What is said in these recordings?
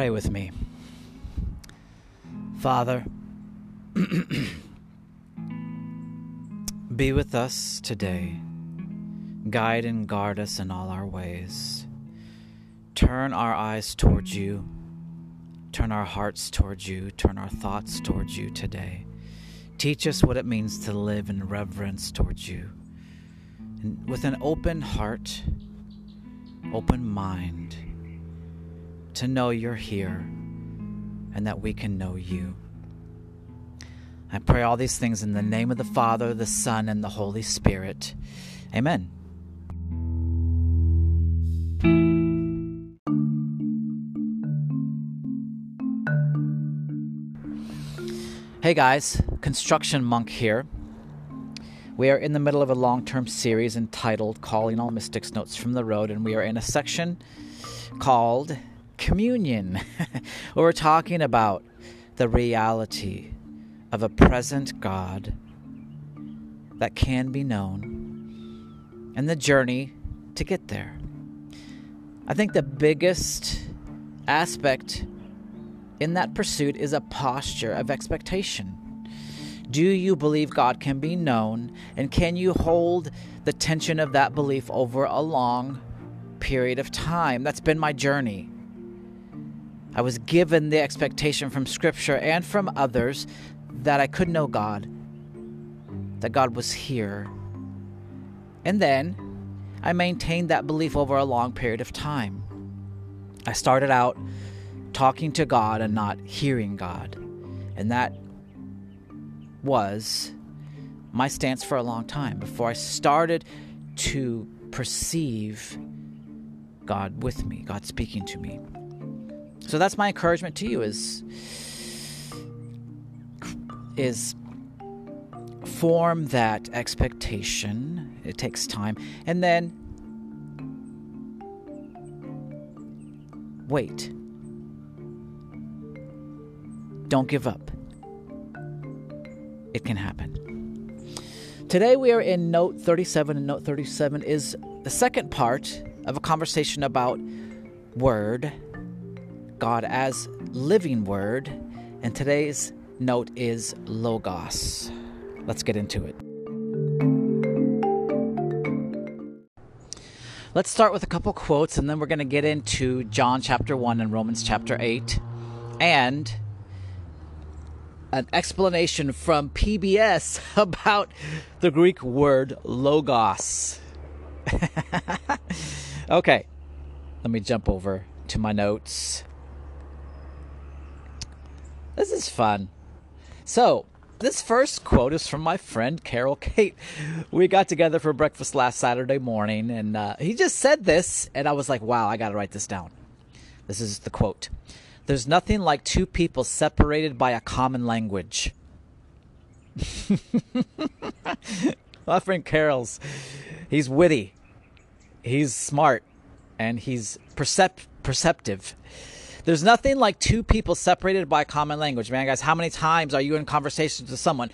Pray with me. Father, be with us today. Guide and guard us in all our ways. Turn our eyes towards you. Turn our hearts towards you. Turn our thoughts towards you today. Teach us what it means to live in reverence towards you. And with an open heart, open mind, to know you're here and that we can know you. I pray all these things in the name of the Father, the Son, and the Holy Spirit. Amen. Hey guys, Construction Monk here. We are in the middle of a long term series entitled Calling All Mystics Notes from the Road, and we are in a section called Communion, where we're talking about the reality of a present God that can be known and the journey to get there. I think the biggest aspect in that pursuit is a posture of expectation. Do you believe God can be known? And can you hold the tension of that belief over a long period of time? That's been my journey. I was given the expectation from Scripture and from others that I could know God, that God was here. And then I maintained that belief over a long period of time. I started out talking to God and not hearing God. And that was my stance for a long time before I started to perceive God with me, God speaking to me. So that's my encouragement to you is is form that expectation. It takes time. And then wait. Don't give up. It can happen. Today we are in note 37, and note 37 is the second part of a conversation about Word, God as living Word, and today's note is Logos. Let's get into it. Let's start with a couple quotes and then we're going to get into John chapter 1 and Romans chapter 8 and an explanation from PBS about the Greek word logos. okay, let me jump over to my notes. This is fun. So, this first quote is from my friend Carol Kate. We got together for breakfast last Saturday morning, and uh, he just said this, and I was like, wow, I got to write this down. This is the quote there's nothing like two people separated by a common language. My friend Carol's, he's witty, he's smart, and he's percept- perceptive. There's nothing like two people separated by common language, man, guys. How many times are you in conversations with someone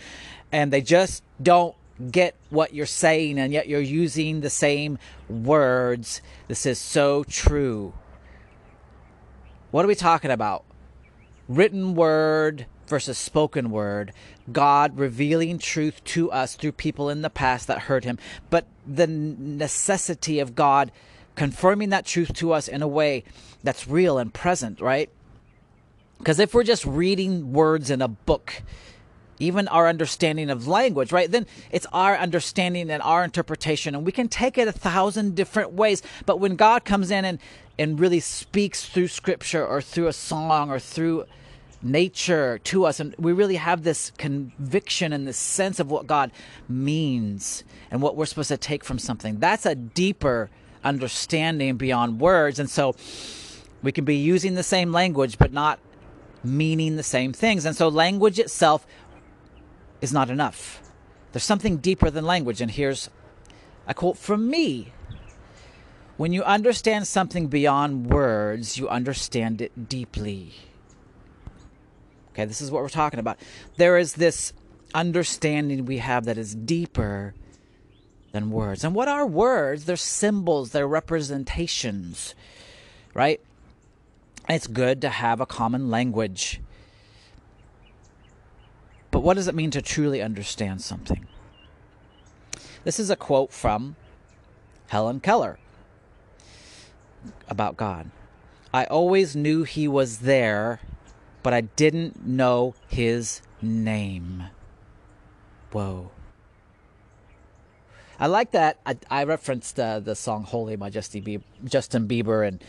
and they just don't get what you're saying and yet you're using the same words? This is so true. What are we talking about? Written word versus spoken word. God revealing truth to us through people in the past that heard him, but the necessity of God confirming that truth to us in a way that's real and present, right? Because if we're just reading words in a book, even our understanding of language, right? Then it's our understanding and our interpretation, and we can take it a thousand different ways. But when God comes in and, and really speaks through scripture or through a song or through nature to us, and we really have this conviction and this sense of what God means and what we're supposed to take from something, that's a deeper understanding beyond words. And so we can be using the same language, but not meaning the same things. And so language itself is not enough. There's something deeper than language. And here's a quote from me When you understand something beyond words, you understand it deeply. Okay, this is what we're talking about. There is this understanding we have that is deeper than words. And what are words? They're symbols, they're representations, right? It's good to have a common language. But what does it mean to truly understand something? This is a quote from Helen Keller about God. I always knew he was there, but I didn't know his name. Whoa. I like that. I, I referenced uh, the song "Holy" by Justin Bieber, Justin Bieber and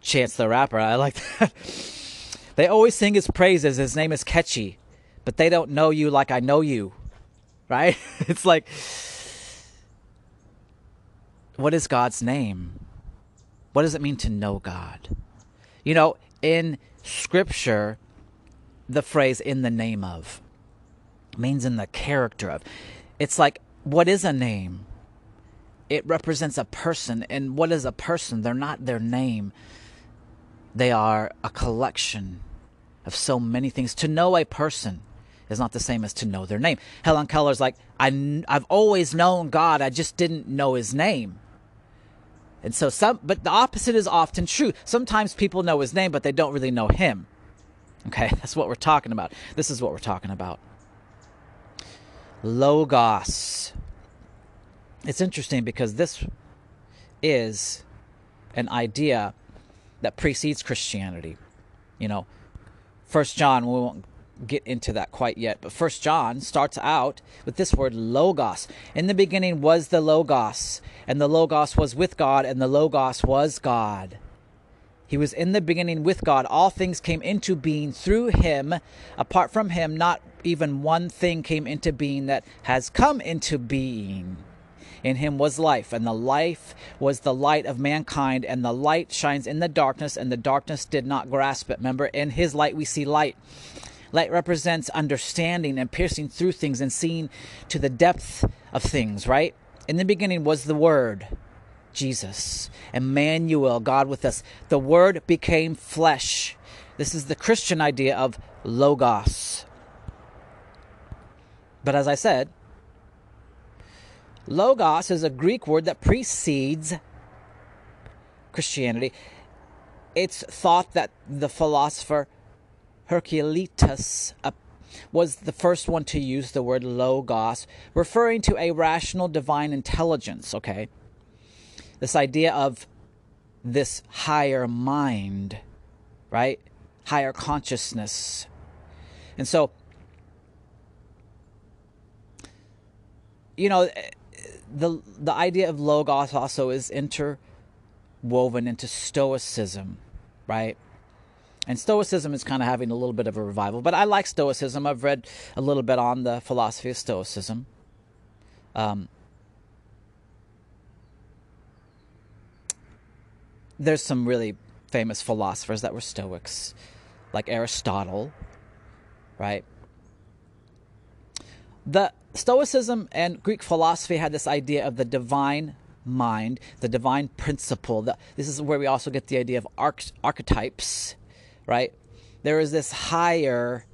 Chance the Rapper. I like that. they always sing his praises. His name is catchy, but they don't know you like I know you, right? it's like, what is God's name? What does it mean to know God? You know, in Scripture, the phrase "in the name of" means in the character of. It's like, what is a name? it represents a person. And what is a person? They're not their name, they are a collection of so many things. To know a person is not the same as to know their name. Helen Keller's like, I, I've always known God, I just didn't know his name. And so some, but the opposite is often true. Sometimes people know his name, but they don't really know him. Okay, that's what we're talking about. This is what we're talking about. Logos. It's interesting because this is an idea that precedes Christianity. You know, First John, we won't get into that quite yet, but First John starts out with this word logos. In the beginning was the logos, and the logos was with God, and the logos was God. He was in the beginning with God. All things came into being through him. Apart from him, not even one thing came into being that has come into being. In him was life, and the life was the light of mankind, and the light shines in the darkness, and the darkness did not grasp it. Remember, in his light we see light. Light represents understanding and piercing through things and seeing to the depth of things, right? In the beginning was the Word, Jesus, Emmanuel, God with us. The Word became flesh. This is the Christian idea of logos. But as I said, Logos is a Greek word that precedes Christianity. It's thought that the philosopher Heraclitus uh, was the first one to use the word logos, referring to a rational divine intelligence, okay? This idea of this higher mind, right? Higher consciousness. And so, you know, the the idea of logos also is interwoven into stoicism right? And stoicism is kind of having a little bit of a revival but i like stoicism. I've read a little bit on the philosophy of stoicism. Um, there's some really famous philosophers that were stoics like aristotle right the Stoicism and Greek philosophy had this idea of the divine mind, the divine principle. The, this is where we also get the idea of arch, archetypes, right? There is this higher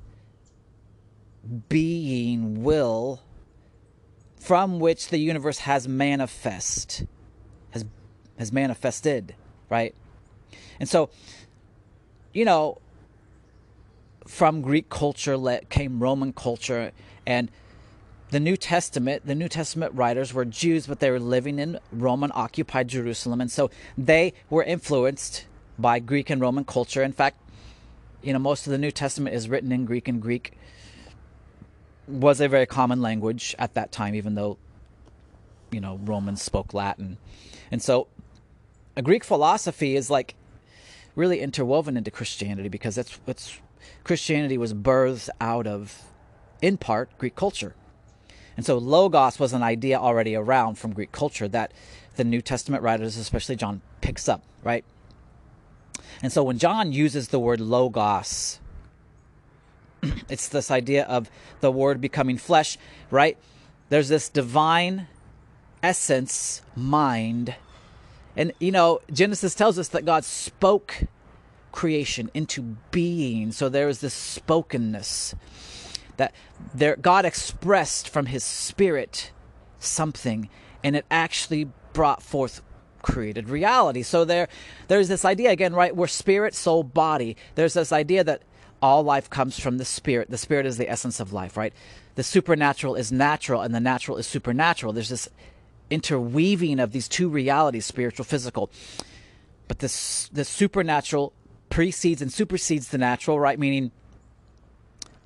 being, will, from which the universe has manifest, has has manifested, right? And so, you know, from Greek culture came Roman culture, and the New Testament, the New Testament writers were Jews, but they were living in Roman occupied Jerusalem. And so they were influenced by Greek and Roman culture. In fact, you know, most of the New Testament is written in Greek, and Greek was a very common language at that time, even though, you know, Romans spoke Latin. And so a Greek philosophy is like really interwoven into Christianity because that's it's Christianity was birthed out of, in part, Greek culture. And so logos was an idea already around from Greek culture that the New Testament writers, especially John, picks up, right? And so when John uses the word logos, it's this idea of the word becoming flesh, right? There's this divine essence, mind. And, you know, Genesis tells us that God spoke creation into being. So there is this spokenness that there God expressed from his spirit something and it actually brought forth created reality. So there there's this idea again, right? We're spirit, soul, body. There's this idea that all life comes from the spirit. The spirit is the essence of life, right? The supernatural is natural and the natural is supernatural. There's this interweaving of these two realities, spiritual, physical. But this the supernatural precedes and supersedes the natural, right? Meaning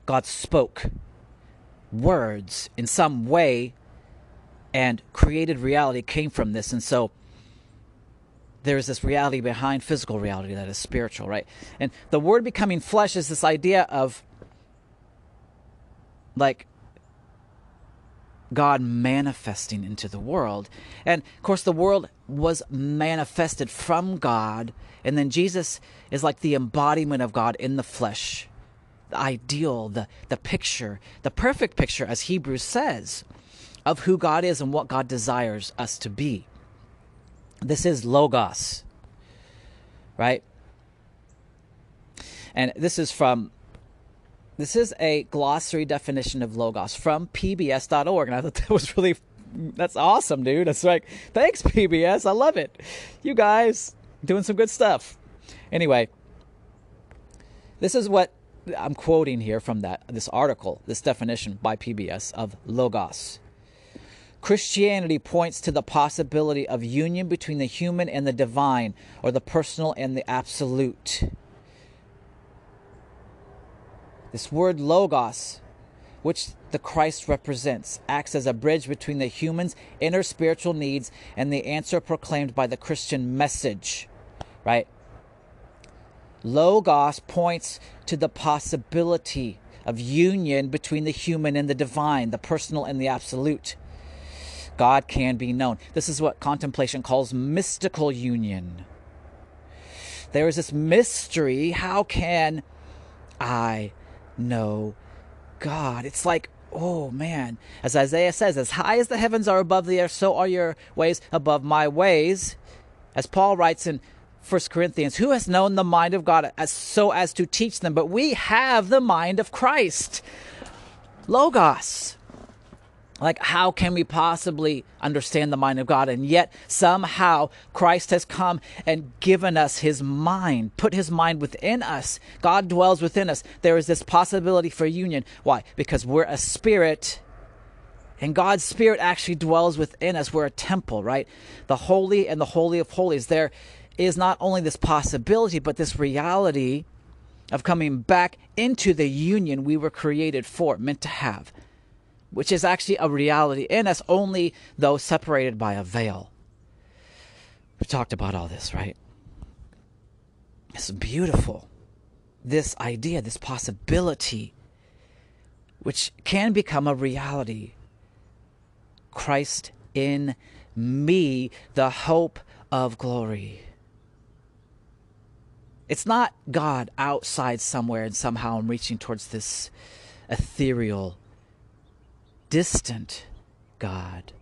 God spoke words in some way and created reality came from this. And so there's this reality behind physical reality that is spiritual, right? And the word becoming flesh is this idea of like God manifesting into the world. And of course, the world was manifested from God. And then Jesus is like the embodiment of God in the flesh, the ideal, the, the picture, the perfect picture, as Hebrews says, of who God is and what God desires us to be. This is Logos, right? And this is from this is a glossary definition of logos from pbs.org and I thought that was really that's awesome, dude. It's like thanks PBS. I love it. You guys doing some good stuff. Anyway, this is what I'm quoting here from that this article, this definition by PBS of logos. Christianity points to the possibility of union between the human and the divine, or the personal and the absolute. This word logos, which the Christ represents, acts as a bridge between the human's inner spiritual needs and the answer proclaimed by the Christian message, right? Logos points to the possibility of union between the human and the divine, the personal and the absolute. God can be known. This is what contemplation calls mystical union. There is this mystery. How can I know God? It's like, oh man, as Isaiah says, as high as the heavens are above the earth, so are your ways above my ways. As Paul writes in 1 Corinthians, who has known the mind of God as so as to teach them? But we have the mind of Christ. Logos. Like, how can we possibly understand the mind of God? And yet, somehow, Christ has come and given us his mind, put his mind within us. God dwells within us. There is this possibility for union. Why? Because we're a spirit, and God's spirit actually dwells within us. We're a temple, right? The holy and the holy of holies. There is not only this possibility, but this reality of coming back into the union we were created for, meant to have which is actually a reality in us, only though separated by a veil. We've talked about all this, right? It's beautiful. This idea, this possibility, which can become a reality. Christ in me, the hope of glory. It's not God outside somewhere and somehow I'm reaching towards this ethereal distant God.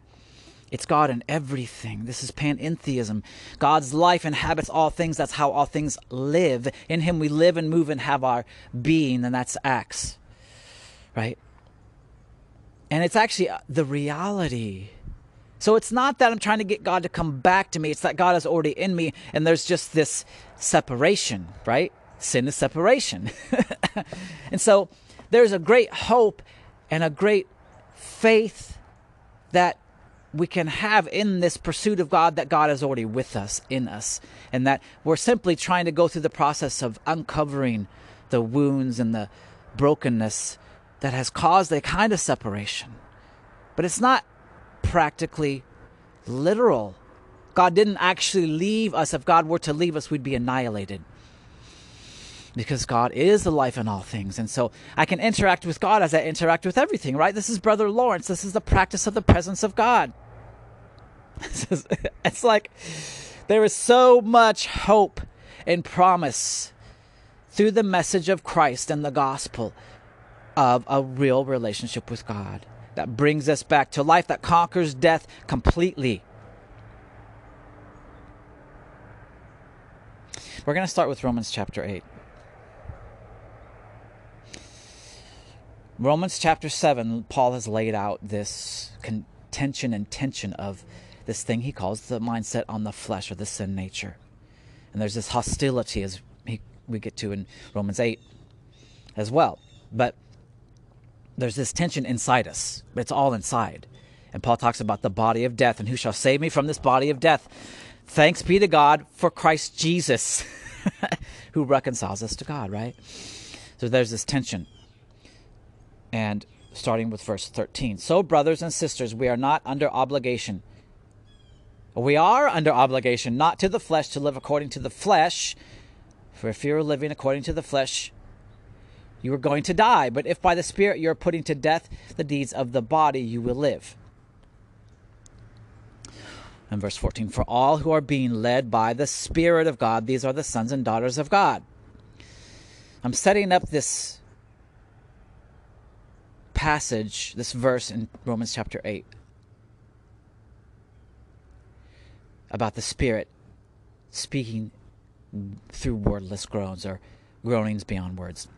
It's God in everything. This is panentheism. God's life inhabits all things. That's how all things live. In Him we live and move and have our being, and that's Acts. Right? And it's actually uh, the reality. So it's not that I'm trying to get God to come back to me, it's that God is already in me, and there's just this separation, right? Sin is separation. and so there's a great hope and a great faith that we can have in this pursuit of God that God is already with us, in us, and that we're simply trying to go through the process of uncovering the wounds and the brokenness that has caused a kind of separation. But it's not practically literal. God didn't actually leave us. If God were to leave us, we'd be annihilated because God is the life in all things. And so I can interact with God as I interact with everything, right? This is Brother Lawrence. This is the practice of the presence of God. it's like there is so much hope and promise through the message of Christ and the gospel of a real relationship with God that brings us back to life that conquers death completely. We're going to start with Romans chapter 8. Romans chapter 7, Paul has laid out this contention and tension of this thing he calls the mindset on the flesh or the sin nature. And there's this hostility as he, we get to in Romans 8 as well. But there's this tension inside us. It's all inside. And Paul talks about the body of death and who shall save me from this body of death. Thanks be to God for Christ Jesus, who reconciles us to God, right? So there's this tension. And starting with verse 13. So, brothers and sisters, we are not under obligation. We are under obligation, not to the flesh, to live according to the flesh. For if you're living according to the flesh, you are going to die. But if by the Spirit you are putting to death the deeds of the body, you will live. And verse 14 For all who are being led by the Spirit of God, these are the sons and daughters of God. I'm setting up this passage, this verse in Romans chapter 8, about the Spirit speaking through wordless groans or groanings beyond words.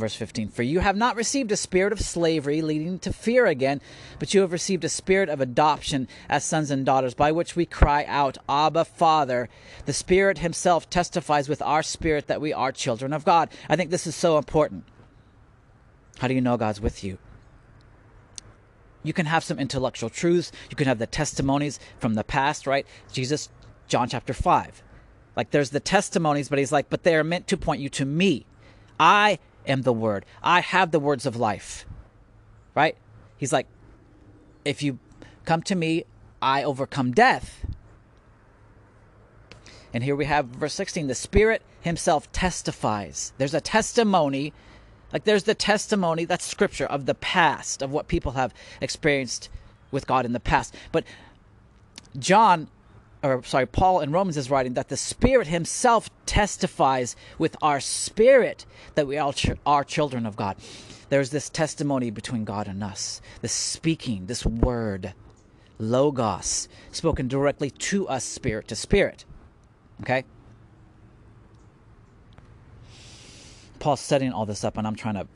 Verse 15 For you have not received a spirit of slavery leading to fear again, but you have received a spirit of adoption as sons and daughters, by which we cry out, Abba, Father. The Spirit Himself testifies with our spirit that we are children of God. I think this is so important. How do you know God's with you? You can have some intellectual truths, you can have the testimonies from the past, right? Jesus, John chapter 5. Like there's the testimonies, but He's like, but they are meant to point you to me. I am the word. I have the words of life. Right? He's like, if you come to me, I overcome death. And here we have verse 16 the Spirit Himself testifies. There's a testimony, like there's the testimony, that's scripture, of the past, of what people have experienced with God in the past. But John or sorry, Paul in Romans is writing that the Spirit Himself testifies with our spirit that we all ch- are children of God. There's this testimony between God and us, this speaking, this word, logos, spoken directly to us, spirit to spirit. Okay? Paul's setting all this up, and I'm trying to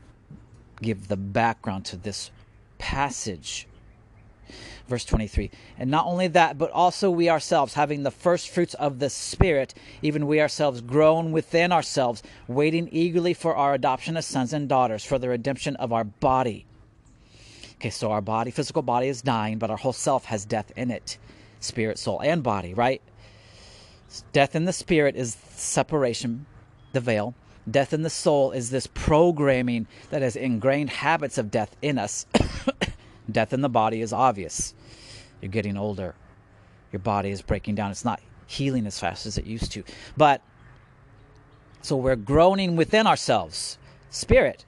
give the background to this passage verse 23. And not only that, but also we ourselves, having the first fruits of the Spirit, even we ourselves groan within ourselves, waiting eagerly for our adoption as sons and daughters, for the redemption of our body. Okay, so our body, physical body is dying, but our whole self has death in it spirit, soul, and body, right? Death in the spirit is separation, the veil. Death in the soul is this programming that has ingrained habits of death in us. Death in the body is obvious. You're getting older. Your body is breaking down. It's not healing as fast as it used to. But so we're groaning within ourselves, spirit.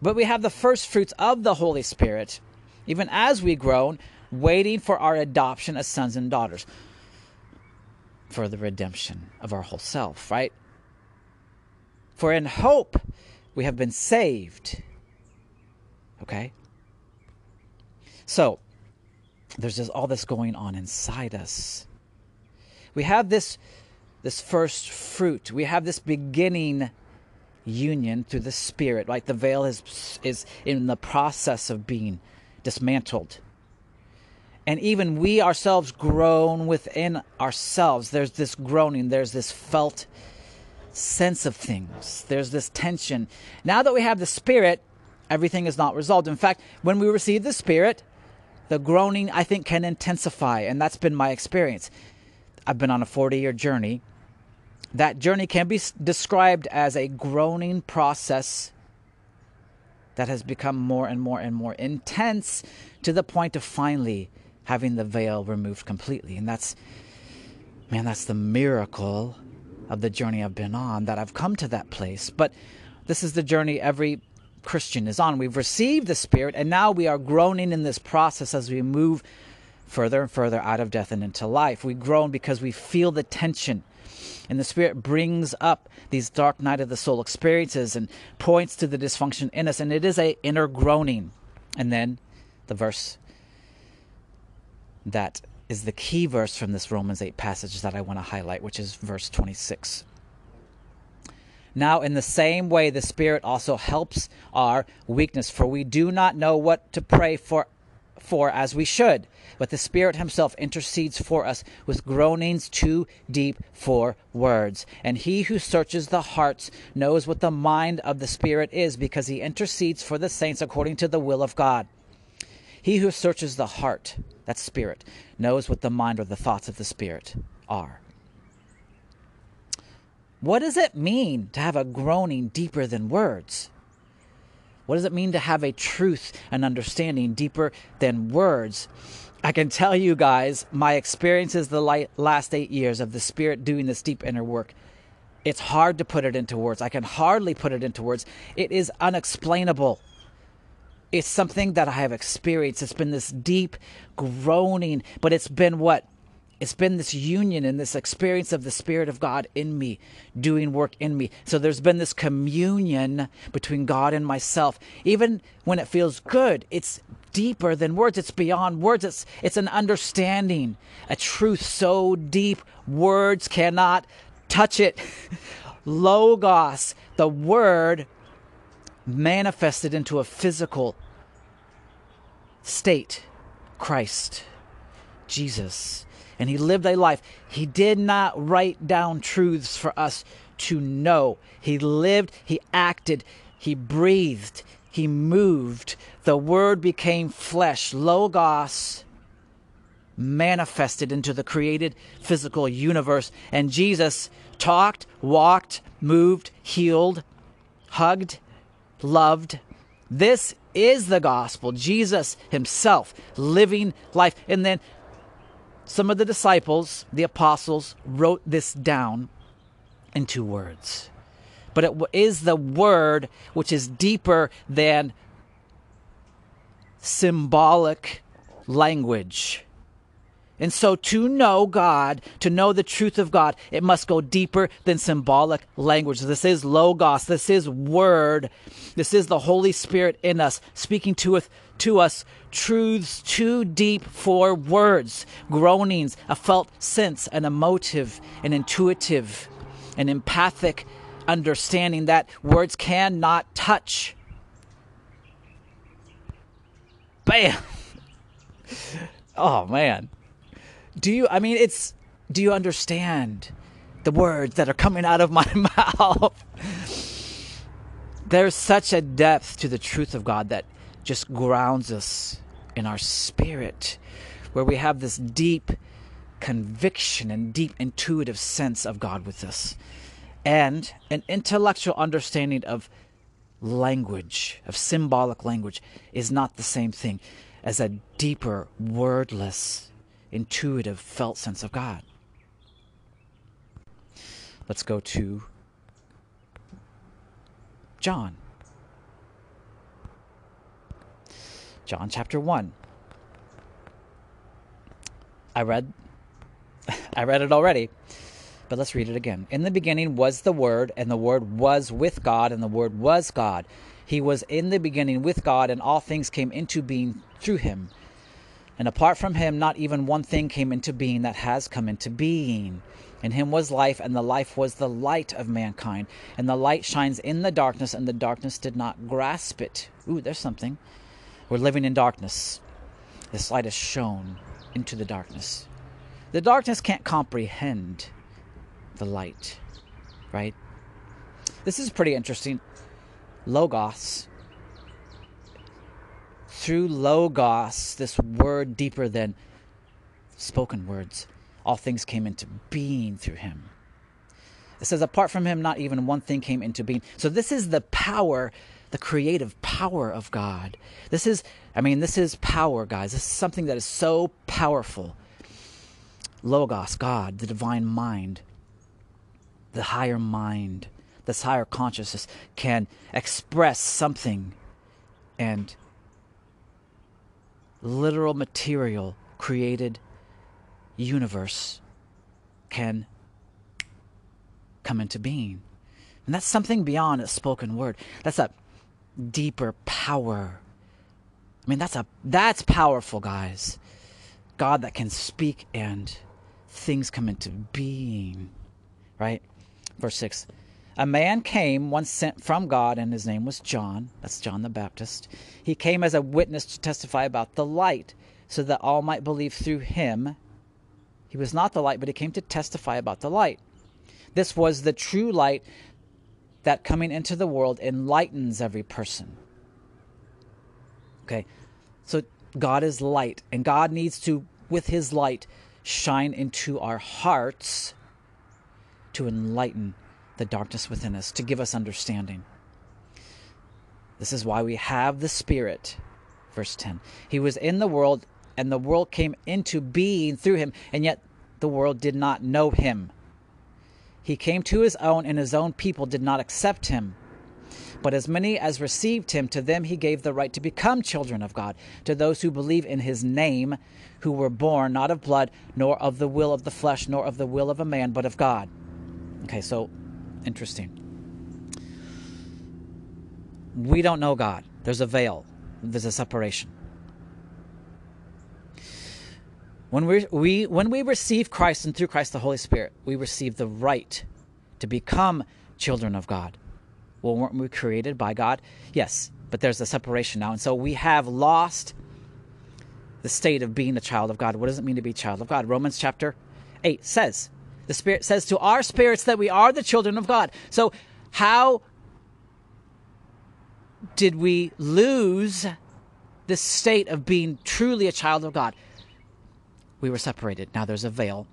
But we have the first fruits of the Holy Spirit, even as we groan, waiting for our adoption as sons and daughters, for the redemption of our whole self, right? For in hope we have been saved. Okay? So, there's just all this going on inside us. We have this this first fruit. We have this beginning union through the spirit. Like the veil is is in the process of being dismantled. And even we ourselves groan within ourselves. There's this groaning, there's this felt sense of things. There's this tension. Now that we have the spirit, everything is not resolved. In fact, when we receive the spirit, the groaning I think can intensify, and that's been my experience. I've been on a 40 year journey. That journey can be described as a groaning process that has become more and more and more intense to the point of finally having the veil removed completely. And that's, man, that's the miracle of the journey I've been on that I've come to that place. But this is the journey every Christian is on. We've received the Spirit, and now we are groaning in this process as we move further and further out of death and into life. We groan because we feel the tension. And the Spirit brings up these dark night of the soul experiences and points to the dysfunction in us. And it is a inner groaning. And then the verse that is the key verse from this Romans 8 passage that I want to highlight, which is verse 26. Now, in the same way, the Spirit also helps our weakness, for we do not know what to pray for for as we should, but the Spirit Himself intercedes for us with groanings too deep for words. And He who searches the hearts knows what the mind of the Spirit is, because He intercedes for the saints according to the will of God. He who searches the heart, that Spirit, knows what the mind or the thoughts of the Spirit are. What does it mean to have a groaning deeper than words? What does it mean to have a truth and understanding deeper than words? I can tell you guys, my experiences the last eight years of the Spirit doing this deep inner work, it's hard to put it into words. I can hardly put it into words. It is unexplainable. It's something that I have experienced. It's been this deep groaning, but it's been what? It's been this union and this experience of the Spirit of God in me, doing work in me. So there's been this communion between God and myself. Even when it feels good, it's deeper than words. It's beyond words. It's, it's an understanding, a truth so deep, words cannot touch it. Logos, the word manifested into a physical state, Christ, Jesus and he lived a life. He did not write down truths for us to know. He lived, he acted, he breathed, he moved. The word became flesh, logos manifested into the created physical universe. And Jesus talked, walked, moved, healed, hugged, loved. This is the gospel. Jesus himself living life. And then some of the disciples, the apostles, wrote this down in two words. But it is the word which is deeper than symbolic language. And so, to know God, to know the truth of God, it must go deeper than symbolic language. This is Logos. This is Word. This is the Holy Spirit in us, speaking to us, to us truths too deep for words, groanings, a felt sense, an emotive, an intuitive, an empathic understanding that words cannot touch. Bam! Oh man. Do you I mean it's do you understand the words that are coming out of my mouth? There's such a depth to the truth of God that just grounds us in our spirit, where we have this deep conviction and deep intuitive sense of God with us, and an intellectual understanding of language, of symbolic language, is not the same thing as a deeper, wordless, intuitive, felt sense of God. Let's go to John John chapter 1. I read I read it already, but let's read it again. In the beginning was the word and the word was with God and the word was God. He was in the beginning with God and all things came into being through him. And apart from him not even one thing came into being that has come into being. In him was life, and the life was the light of mankind. And the light shines in the darkness, and the darkness did not grasp it. Ooh, there's something. We're living in darkness. This light is shown into the darkness. The darkness can't comprehend the light, right? This is pretty interesting. Logos. Through Logos, this word deeper than spoken words, all things came into being through him. It says, apart from him, not even one thing came into being. So, this is the power the creative power of God. This is, I mean, this is power, guys. This is something that is so powerful. Logos, God, the divine mind, the higher mind, this higher consciousness can express something and literal material created universe can come into being. And that's something beyond a spoken word. That's a deeper power. I mean, that's a that's powerful, guys. God that can speak and things come into being, right? Verse 6. A man came, once sent from God, and his name was John. That's John the Baptist. He came as a witness to testify about the light, so that all might believe through him. He was not the light, but he came to testify about the light. This was the true light that coming into the world enlightens every person. Okay, so God is light, and God needs to, with his light, shine into our hearts to enlighten the darkness within us, to give us understanding. This is why we have the Spirit. Verse 10 He was in the world, and the world came into being through him, and yet the world did not know him. He came to his own, and his own people did not accept him. But as many as received him, to them he gave the right to become children of God, to those who believe in his name, who were born not of blood, nor of the will of the flesh, nor of the will of a man, but of God. Okay, so interesting. We don't know God. There's a veil, there's a separation. When we, we, when we receive Christ and through Christ the Holy Spirit, we receive the right to become children of God. Well, weren't we created by God? Yes, but there's a separation now. And so we have lost the state of being a child of God. What does it mean to be a child of God? Romans chapter 8 says, the Spirit says to our spirits that we are the children of God. So, how did we lose the state of being truly a child of God? We were separated. Now there's a veil.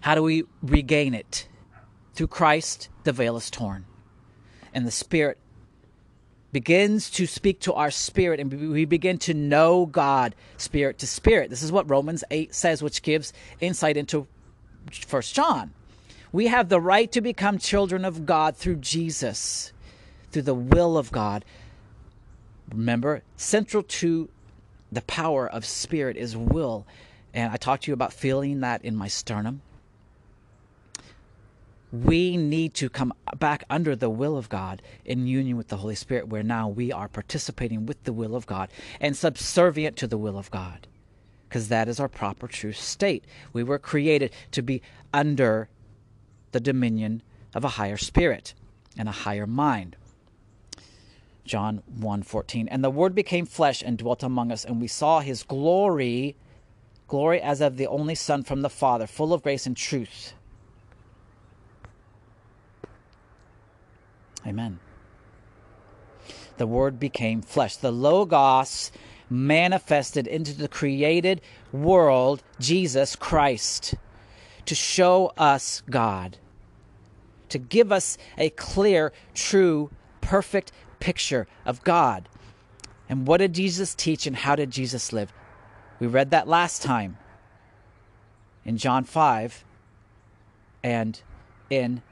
How do we regain it? Through Christ, the veil is torn. And the Spirit begins to speak to our spirit and we begin to know God spirit to spirit. This is what Romans 8 says, which gives insight into First John. We have the right to become children of God through Jesus, through the will of God. Remember, central to the power of spirit is will. And I talked to you about feeling that in my sternum. We need to come back under the will of God in union with the Holy Spirit, where now we are participating with the will of God and subservient to the will of God because that is our proper true state. We were created to be under the dominion of a higher spirit and a higher mind. John 1:14 And the word became flesh and dwelt among us and we saw his glory glory as of the only son from the father full of grace and truth. Amen. The word became flesh. The logos manifested into the created world, Jesus Christ, to show us God, to give us a clear, true, perfect picture of God. And what did Jesus teach and how did Jesus live? We read that last time in John 5 and in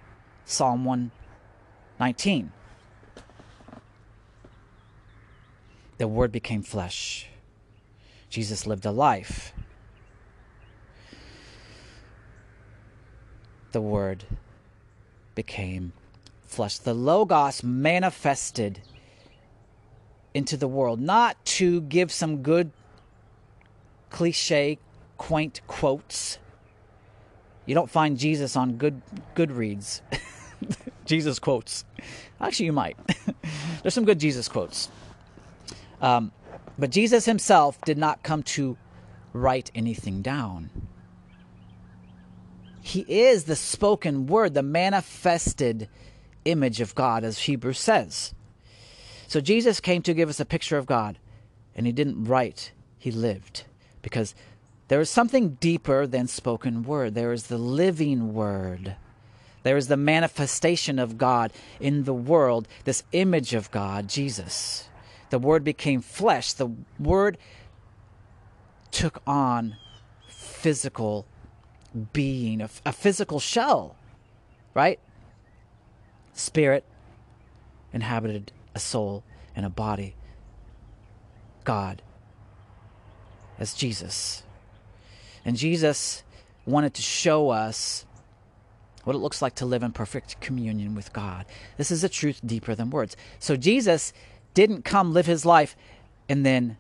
Psalm 119. the Word became flesh. Jesus lived a life. The Word became flesh. The Logos manifested into the world, not to give some good cliche, quaint quotes. You don't find Jesus on good Goodreads. Jesus quotes. Actually, you might. There's some good Jesus quotes. Um, but Jesus himself did not come to write anything down. He is the spoken word, the manifested image of God, as Hebrews says. So Jesus came to give us a picture of God, and he didn't write, he lived. Because there is something deeper than spoken word, there is the living word. There is the manifestation of God in the world, this image of God, Jesus the Word became flesh. The Word took on physical being, a, a physical shell, right? Spirit inhabited a soul and a body. God as Jesus. And Jesus wanted to show us what it looks like to live in perfect communion with God. This is a truth deeper than words. So Jesus didn't come live his life and then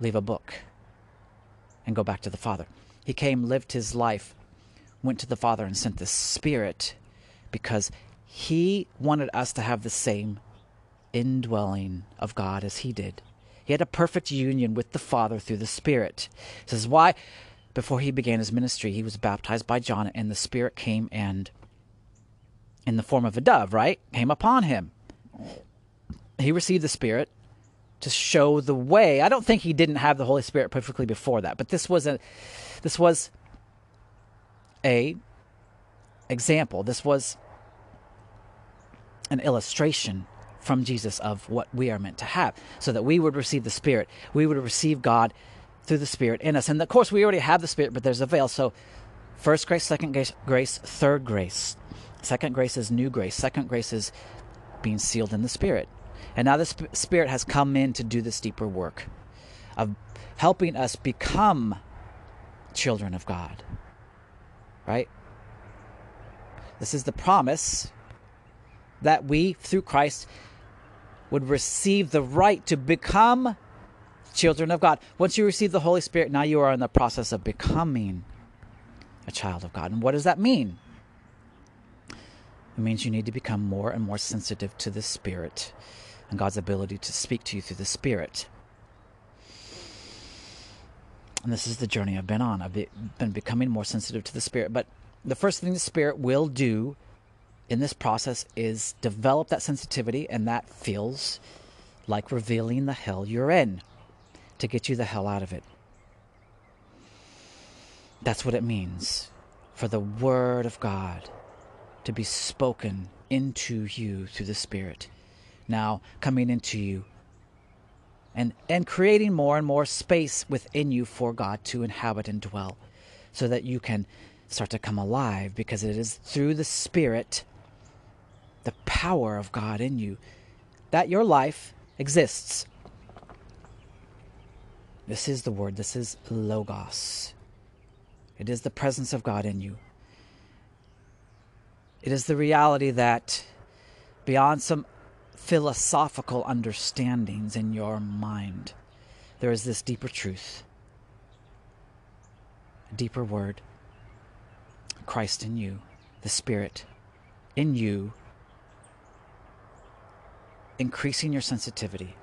leave a book and go back to the Father. He came, lived his life, went to the Father, and sent the Spirit because he wanted us to have the same indwelling of God as he did. He had a perfect union with the Father through the Spirit. This is why, before he began his ministry, he was baptized by John, and the Spirit came and, in the form of a dove, right, came upon him. He received the Spirit to show the way. I don't think he didn't have the Holy Spirit perfectly before that, but this was a, this was a example. This was an illustration from Jesus of what we are meant to have, so that we would receive the Spirit. We would receive God through the Spirit in us. And of course, we already have the Spirit, but there's a veil. So, first grace, second grace, third grace. Second grace is new grace. Second grace is being sealed in the Spirit. And now the Sp- Spirit has come in to do this deeper work of helping us become children of God. Right? This is the promise that we, through Christ, would receive the right to become children of God. Once you receive the Holy Spirit, now you are in the process of becoming a child of God. And what does that mean? It means you need to become more and more sensitive to the Spirit and God's ability to speak to you through the Spirit. And this is the journey I've been on. I've been becoming more sensitive to the Spirit. But the first thing the Spirit will do in this process is develop that sensitivity, and that feels like revealing the hell you're in to get you the hell out of it. That's what it means for the Word of God to be spoken into you through the Spirit. Now coming into you and, and creating more and more space within you for God to inhabit and dwell so that you can start to come alive because it is through the Spirit the power of God in you, that your life exists. This is the word, this is Logos. It is the presence of God in you. It is the reality that beyond some philosophical understandings in your mind, there is this deeper truth, a deeper word Christ in you, the Spirit in you increasing your sensitivity,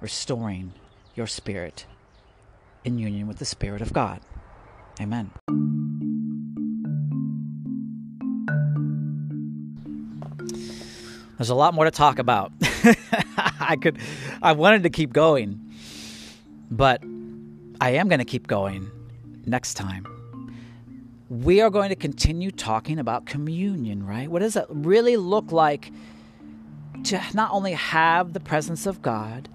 restoring your spirit in union with the Spirit of God. Amen. There's a lot more to talk about. I could I wanted to keep going, but I am going to keep going next time. We are going to continue talking about communion, right? What does it really look like to not only have the presence of God,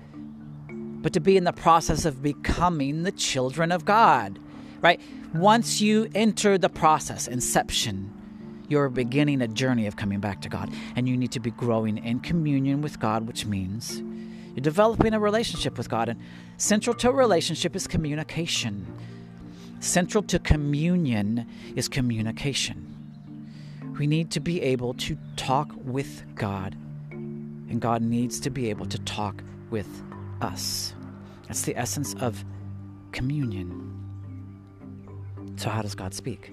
but to be in the process of becoming the children of God, right? Once you enter the process, inception, you're beginning a journey of coming back to God, and you need to be growing in communion with God, which means you're developing a relationship with God. And central to a relationship is communication. Central to communion is communication. We need to be able to talk with God and God needs to be able to talk with us. That's the essence of communion. So, how does God speak?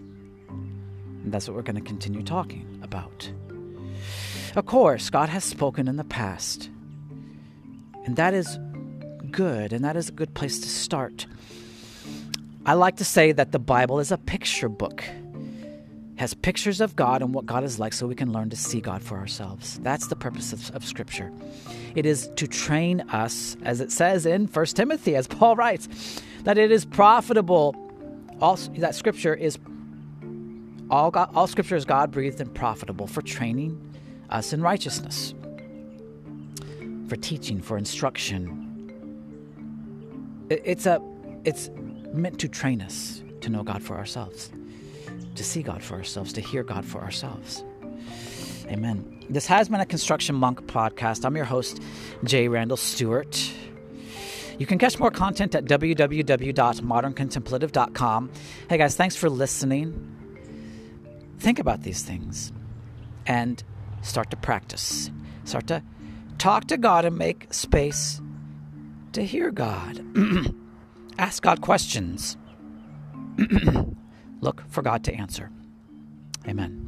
And that's what we're going to continue talking about. Of course, God has spoken in the past, and that is good, and that is a good place to start. I like to say that the Bible is a picture book has pictures of God and what God is like so we can learn to see God for ourselves. That's the purpose of, of Scripture. It is to train us, as it says in 1 Timothy, as Paul writes, that it is profitable. All, that Scripture is all, God, all Scripture is God breathed and profitable for training us in righteousness, for teaching, for instruction. It, it's a it's meant to train us to know God for ourselves to see God for ourselves, to hear God for ourselves. Amen. This has been a Construction Monk podcast. I'm your host, J. Randall Stewart. You can catch more content at www.moderncontemplative.com. Hey guys, thanks for listening. Think about these things and start to practice. Start to talk to God and make space to hear God. Ask God questions. Look for God to answer. Amen.